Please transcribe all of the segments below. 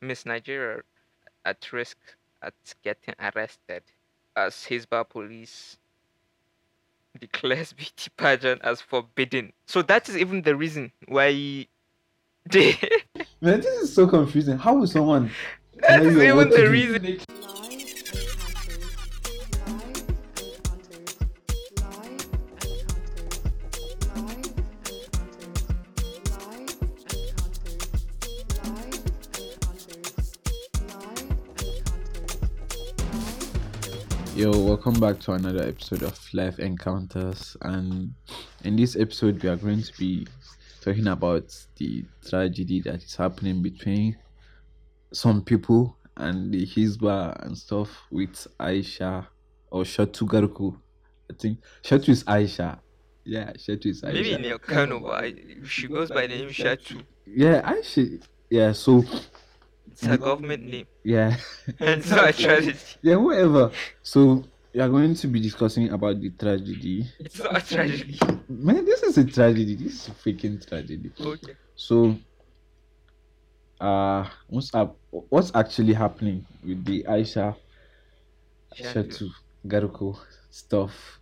Miss Nigeria at risk at getting arrested as Hisba police declares beauty pageant as forbidden. So that is even the reason why they. Man, this is so confusing. How would someone? that is even the reason. Yo, welcome back to another episode of Life Encounters. And in this episode, we are going to be talking about the tragedy that is happening between some people and the Hizbah and stuff with Aisha or Shatu Garuku. I think Shatu is Aisha. Yeah, Shatu is Aisha. Maybe in your Kano, she goes by the name Shatu. Yeah, Aisha. Yeah, so It's a government name. yeah. And so I tried it. yeah, whatever. So we are going to be discussing about the tragedy. It's not a tragedy. Man, this is a tragedy. This is a freaking tragedy. Okay. So, uh, what's up? What's actually happening with the Aisha Shatu Garuko stuff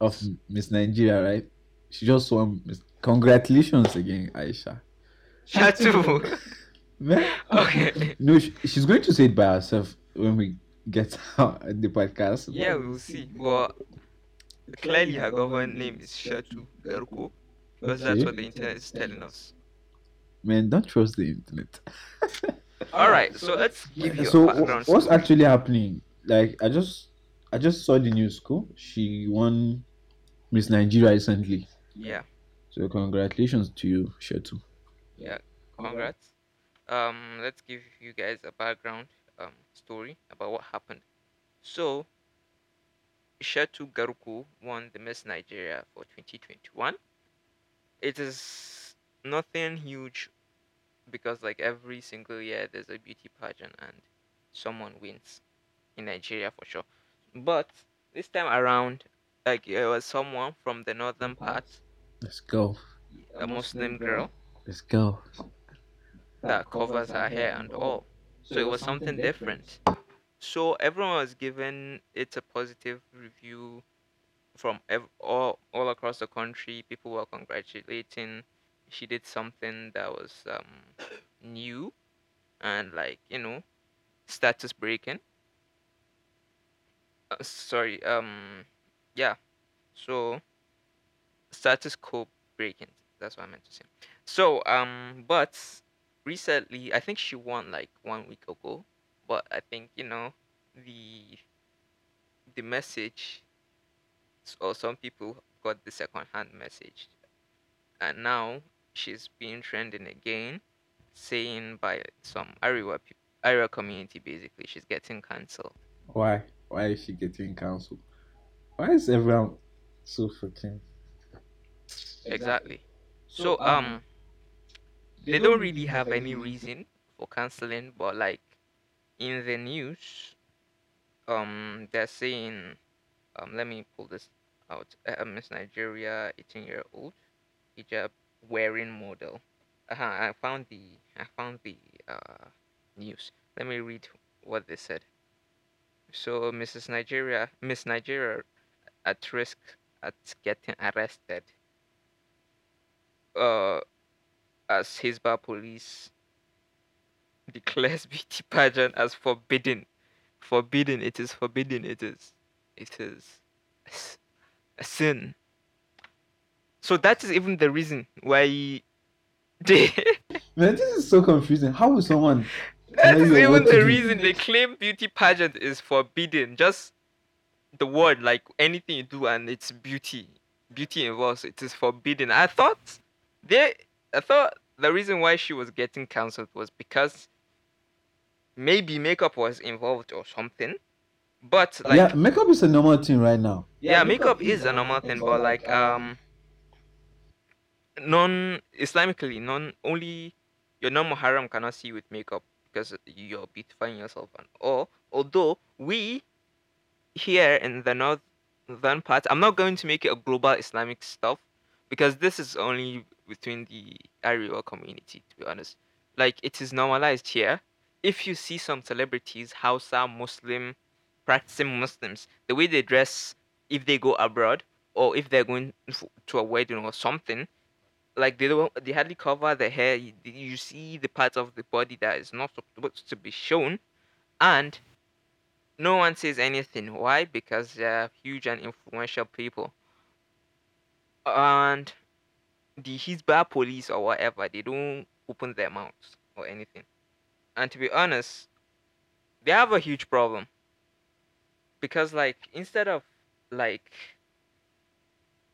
of Miss Nigeria, right? She just won. Miss- Congratulations again, Aisha. Shatu. Man, okay. no, she, she's going to say it by herself when we get out the podcast. Yeah, we'll see. But clearly her government name is Shatu Garuko. Because that's what the internet is telling us. Man, don't trust the internet. Alright, so let's give you so a background. wh- what's story. actually happening like i just i just saw the news cool she won miss nigeria recently Yeah, so congratulations to you shetu yeah. Congrats. Um, let's give you guys a background um story about what happened. So Shatu Garuku won the Miss Nigeria for 2021. It is nothing huge because like every single year there's a beauty pageant and someone wins in Nigeria for sure. But this time around, like it was someone from the northern part, let's go a Muslim girl let's go that covers her hair and all. So it was something different. So everyone was given it a positive review from ev- all all across the country. People were congratulating. She did something that was um, new and like you know status breaking. Uh, sorry, um, yeah. So status quo breaking. That's what I meant to say. So um, but recently, I think she won like one week ago. But I think you know the the message, or some people got the second hand message, and now she's being trending again, saying by some Arewa peop Arewa community basically she's getting cancelled. why why is she getting cancelled why is everyone so freaking Exactly. So um, they don't really have any reason for canceling, but like in the news, um, they're saying, um, let me pull this out. Uh, Miss Nigeria, 18 year old, hijab wearing model. Uh-huh, I found the I found the uh news. Let me read what they said. So Mrs. Nigeria, Miss Nigeria, at risk at getting arrested. Uh, as Hisba police declares beauty pageant as forbidden. Forbidden. It is forbidden. it is. It is a sin. So that is even the reason why they. man this is so confusing how would someone that is even the do? reason they claim beauty pageant is forbidden. Just the word, like anything you do, and it's beauty. Beauty involves it is forbidden. I thought they. I thought the reason why she was getting cancelled was because maybe makeup was involved or something. But like yeah makeup is a normal thing right now yeah, makeup is a normal thing, but like um, non Islamically, non only your non haram cannot see with makeup because you're beautifying yourself and all. Although we here in the northern part, I'm not going to make it a global Islamic stuff because this is only between the Arewa community. To be honest, like it is normalized here. if you see some celebrities, Hausa, Muslim, practicing Muslims, the way they dress if they go abroad or if they're going to a wedding or something, like they don't, they hardly cover their hair. You, you see the part of the body that is not supposed to be shown, and no one says anything. Why? Because they're huge and influential people, and the Hizbah police or whatever, they don't open their mouths or anything. And to be honest, they have a huge problem because like instead of like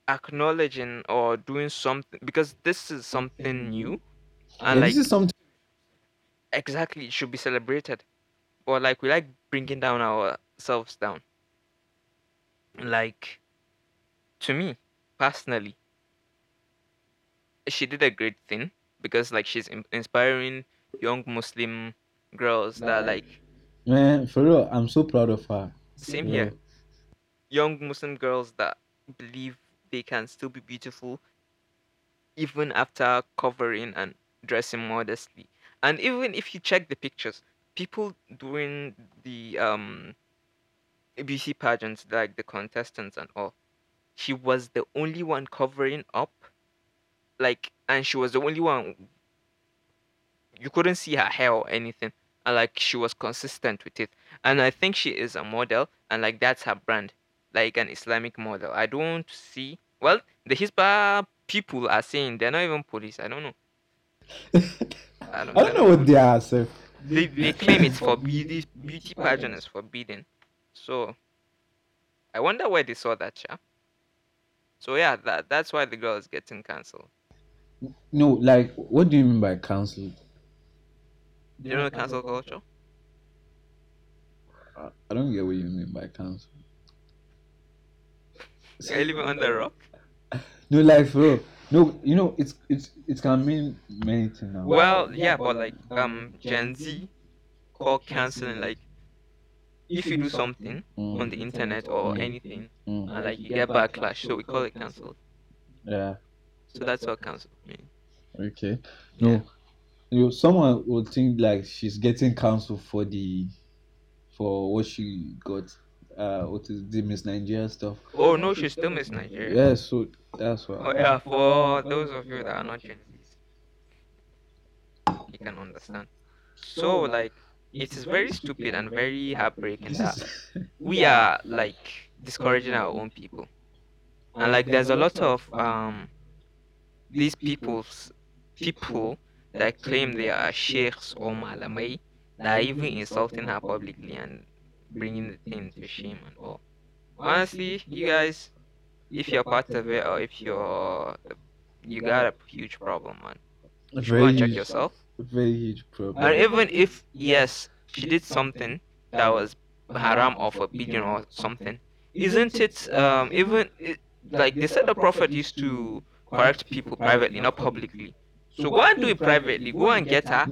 acknowledging or doing something because this is something new and Yeah, like this is something. exactly it should be celebrated but like we like bringing down ourselves down like to me personally she did a great thing because like she's in- inspiring young muslim girls that like Man, for real, I'm so proud of her. same Yeah. here young muslim girls that believe they can still be beautiful even after covering and dressing modestly and even if you check the pictures people doing the um beauty pageants like the contestants and all she was the only one covering up like and she was the only one you couldn't see her hair or anything and like she was consistent with it. And i think she is a model and like that's her brand like an islamic model. I don't see well the hisba people are saying they're not even police i don't know. I don't- don't, know what they are, sir. they, they claim it's for beauty beauty pageant is forbidden so i wonder where they saw that yeah so yeah that that's why the girl is getting cancelled No, like, what do you mean by cancelled? do you know cancel culture I I don't get what you mean by cancel. are you living under a rock No, like, for real. No, you know, it's it's it can mean many things now. Well, yeah, but like um Gen Z call canceling like if you do something Mm, on the internet or anything mm, and like you get backlash, so we call it cancel. yeah. So that's what cancel means. Okay. No, you know, someone would think like she's getting cancelled for the for what she got. Uh, what is the Miss Nigeria stuff? Oh no, she still miss Nigeria. Yeah, so that's why. Oh yeah, for those of you that are not Gen Zs, you can understand. So like it is very stupid and very heartbreaking that we are like discouraging our own people. and like there's a lot of um these people's people that claim they are sheikhs or malamai that are even insulting her publicly and bringing the thing to shame and all honestly you guys if you're part of it or if you're you got a huge problem man you should go and check yourself Very huge problem. and even if yes she did something that was haram or forbidden or something isn't it um even it, like they said the prophet used to correct people privately not publicly. So go and do it privately. Go and get her.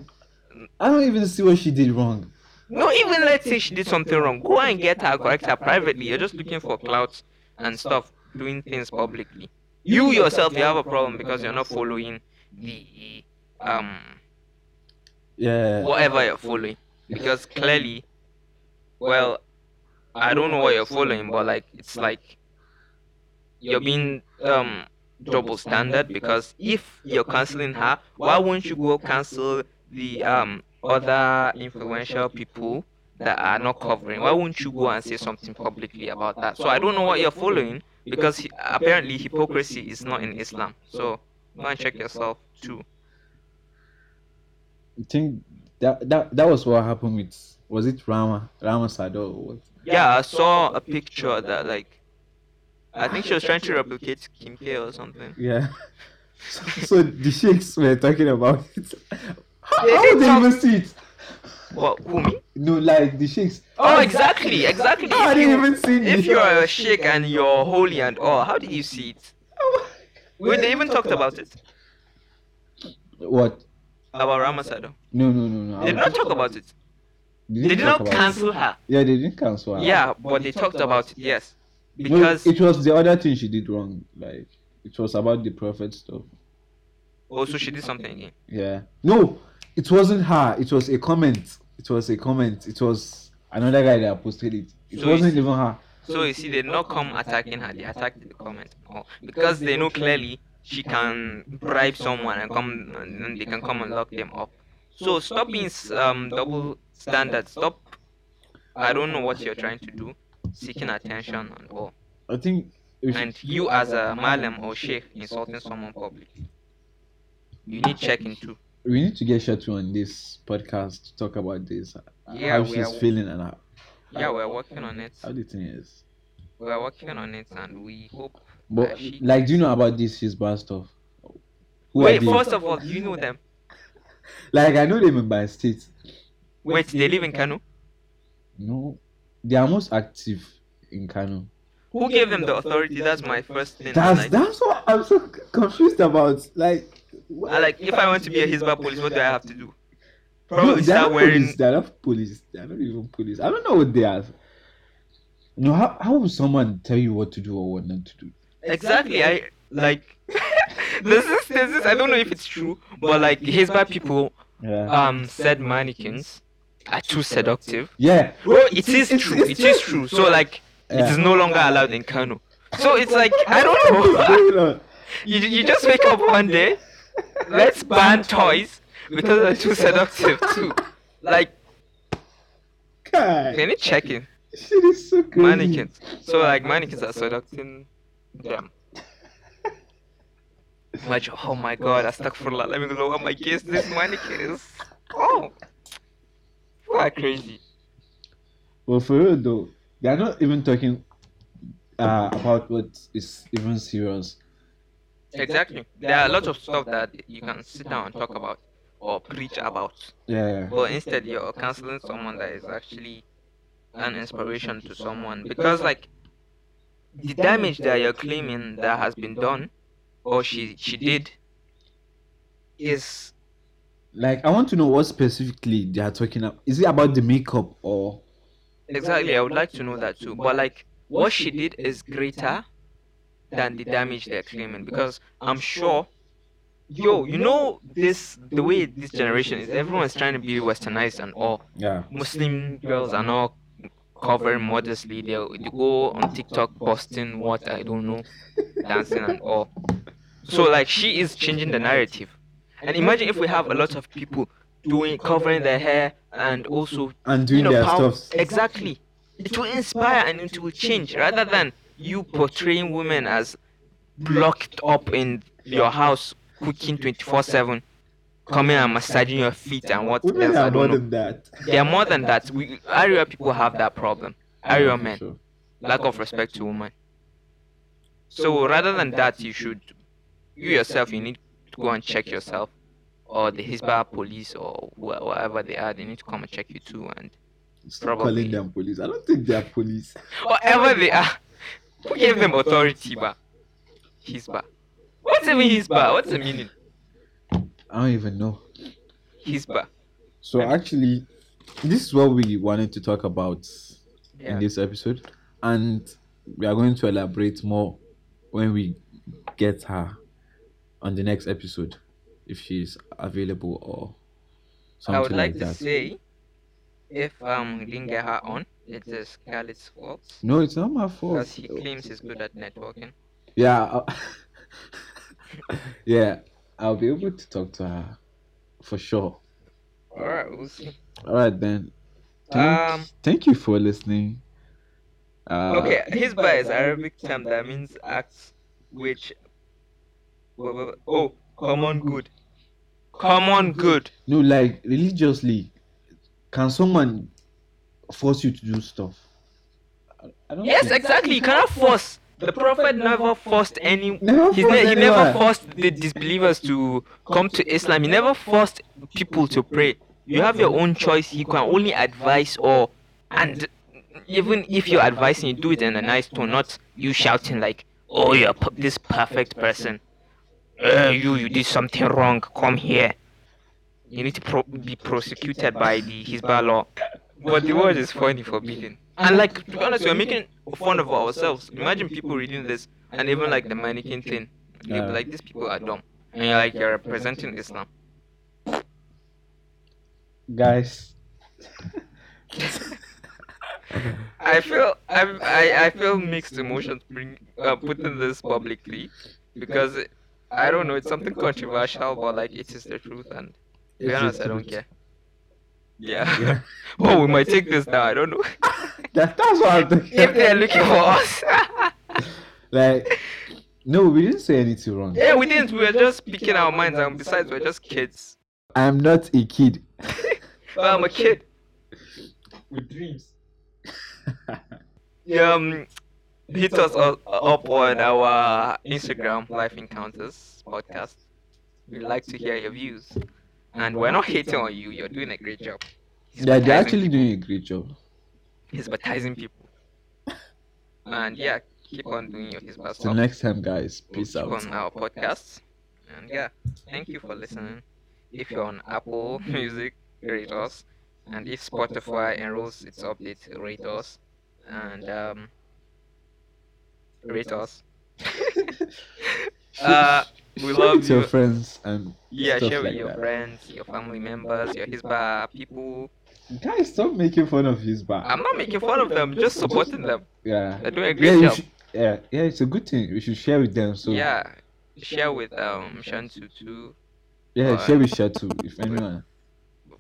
I don't even see what she did wrong. no even let's say she did something wrong. Go and get her correct her privately. You're just looking for clouds and stuff doing things publicly. You yourself you have a problem because you're not following the um Yeah. whatever you're following. Because clearly well i don't know what you're following but like it's like you're being um double standard because if you're canceling her why won't you go cancel the um other influential people that are not covering? Why won't you go and say something publicly about that? So i don't know what you're following because apparently hypocrisy is not in islam. So go and check yourself too I think that that that was what happened with was it Rama Rahama Sadau or what? Yeah, I saw a picture that like I think she was trying to replicate Kim K or something. Yeah. So, so the sheikhs were talking about it. How, They how did would they talk- even see it? What who me? No, like the sheikhs. Oh, oh exactly, exactly. How If did you even see it? If you are a sheikh and you're holy and all, how did you see it? Wait, they even talked about it. What? About Rahama Sadau. No, no, no, no. They did not talk about it. They did talk not about it. cancel her. Yeah, they didn't cancel her. Yeah, but they talked about it, yes. No, Because it was the other thing she did wrong. Like it was about the prophet stuff. Oh, also she did something again. Yeah. No, it wasn't her. It was a comment. it was a comment. It was another guy that posted it. It So wasn't even her. So you see, they did not come attacking her; they attacked the comment, oh, or because they know clearly she can bribe someone and come, and they can come and lock them up. So stop being um double standard. Stop. I don't know what you're trying to do, seeking attention and all. I think. And you as a malam or sheikh insulting someone publicly, you need checking too. we need to get Shatu on this podcast to talk about this. Yeah, how she's are- feeling and how, Yeah, we're working on it. how the thing is. We're working on it, and we hope. But ah, that she- like, do you know about this his bad stuff? Who Wait, they? first of all, do you know them? like I know them in by state. Wait, they live in Kano. No, they are most active in Kano. Who gave them the authority? That's my first thing. That's like, that's what I'm so confused about. Like, what? I like if I want to be a Hisba police, what do I have to do? No, Probably they're start wearing. police. They're not police. They're not even police. I don't know what they are. No, how how will someone tell you what to do or what not to do? Exactly. I like. this is this is. I don't know if it's true, but like Hisba people Yeah. um said mannequins are too seductive. yeah. Well, it is It's- true. it's It is true. So like, it Yeah. is no longer allowed in Kano. So it's like I don't know. you you just wake up one day, let's ban toys because they're too seductive too. Like, God, can you check in? shit is so crazy. mannequins. So like mannequins are seducting them. Imagine, oh my god, I stuck astaghfirullah, let me lower my gaze, this mannequins. Oh, you are crazy. Well, for real though, they are not even talking uh, about what is even serious. Exactly. There are a lot of stuff that you can sit down and talk about or preach about. Yeah. But instead, you're counseling someone that is actually an inspiration to someone. Because, like, the damage that you're claiming that has been done or she, she did is Like, I want to know what specifically they are talking about. Is it about the makeup or? exactly, I would like to know that too. But, like, what she did is greater than the damage they're claiming. Because I'm sure yo, you know this the way this generation is. Everyone's trying to be westernized and all. Yeah. Muslim girls are not covered modestly. They go on TikTok posting what I don't know, dancing and all. So like she is changing the narrative. And imagine if we have a lot of people doing covering their hair and also And doing you know, their stuff. Exactly. It will inspire and it will change rather than you portraying women as locked up in your house cooking 24 7 coming and massaging your feet and what Women else I are more than that. They are more than that. We area people have that problem. Area men sure. lack of respect to women. So rather than that, you should you yourself you need to go and check yourself, or the Hisba police or whatever they are. They need to come and check you too, and Stop Probably. calling them police. I don't think they are police. whatever they are. Who gave them authority, ba? Hisba. What's even Hisba? What's the meaning? I don't even know. Hisba. So actually, this is what we wanted to talk about in this episode, and we are going to elaborate more when we get her on the next episode, if she's available or something I would like, like, to that. say, if um we didn't get her on, it is Scarlett's fault No, it's not my fault. because he claims he's good at networking. Yeah, yeah, I'll be able to talk to her for sure. All right, we'll see. All right then. Thank, Um, thank you for listening. Uh, Okay, Hisba is Arabic term that means acts which. wha- wha- Oh, common good. Common good. No, like religiously, can someone force you to do stuff? I, I don't Yes, think- exactly. You cannot force. The Prophet never forced any. Never He, ne- he never forced the disbelievers to come to Islam. He never forced people to pray. You have your own choice. You can only advise or, and even if you're advising, you do it in a nice tone, not you shouting like, "Oh, you're p- this perfect person. Uh, you you did something wrong. Come here." You need to pro- be prosecuted by the Hizbah law. But the word is funny forbidden. And like to be honest, we're making fun of ourselves. Imagine people reading this and even like the mannequin thing. They'll be like these people are dumb. And you're like you're representing Islam. guys, I feel I'm, I I feel mixed emotions bring uh, putting this publicly because it- I don't know it's something controversial but like it is the truth and to be honest I don't care. Yeah. Yeah. oh, we might take this now. I don't know. That, that's what I'm thinking. if they're looking for us. like, no, we didn't say anything wrong. yeah, we didn't. We were just speaking our minds, and besides, we're just kids. I'm not a kid. Well, I'm a kid. With dreams. Um, hit us up, up on our Instagram Life Encounters podcast. We'd like to hear your views, and we're not hating on you. You're doing a great job. Yeah, they're actually doing a great job. Hypnotizing people. And yeah, keep on doing your hisba Till next time, guys. Peace keep out. on our podcast. And yeah, thank you for listening. If you're on Apple Music, rate us. And if Spotify enrolls its update, rate us. And um, rate us. uh, we Share love with your friends and Yeah, stuff share with like your that. friends, your family members, your Hisba people. Guys, stop making fun of Hisba. I'm not making fun of them, just supporting them. yeah. They're doing a Yeah, great you job. should, yeah, yeah, it's a good thing. We should share with them. So Yeah, share with um Shantu too. yeah, Alright. share with Shantu. If anyone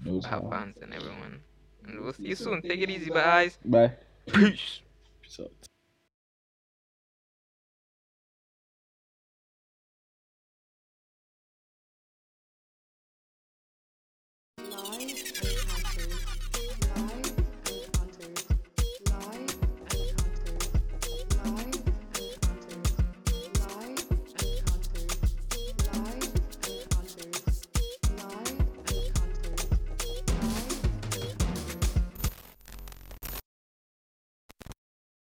knows Have how. fans and everyone. And we'll see you soon. Take it easy, guys. Bye. Peace. Peace out. Live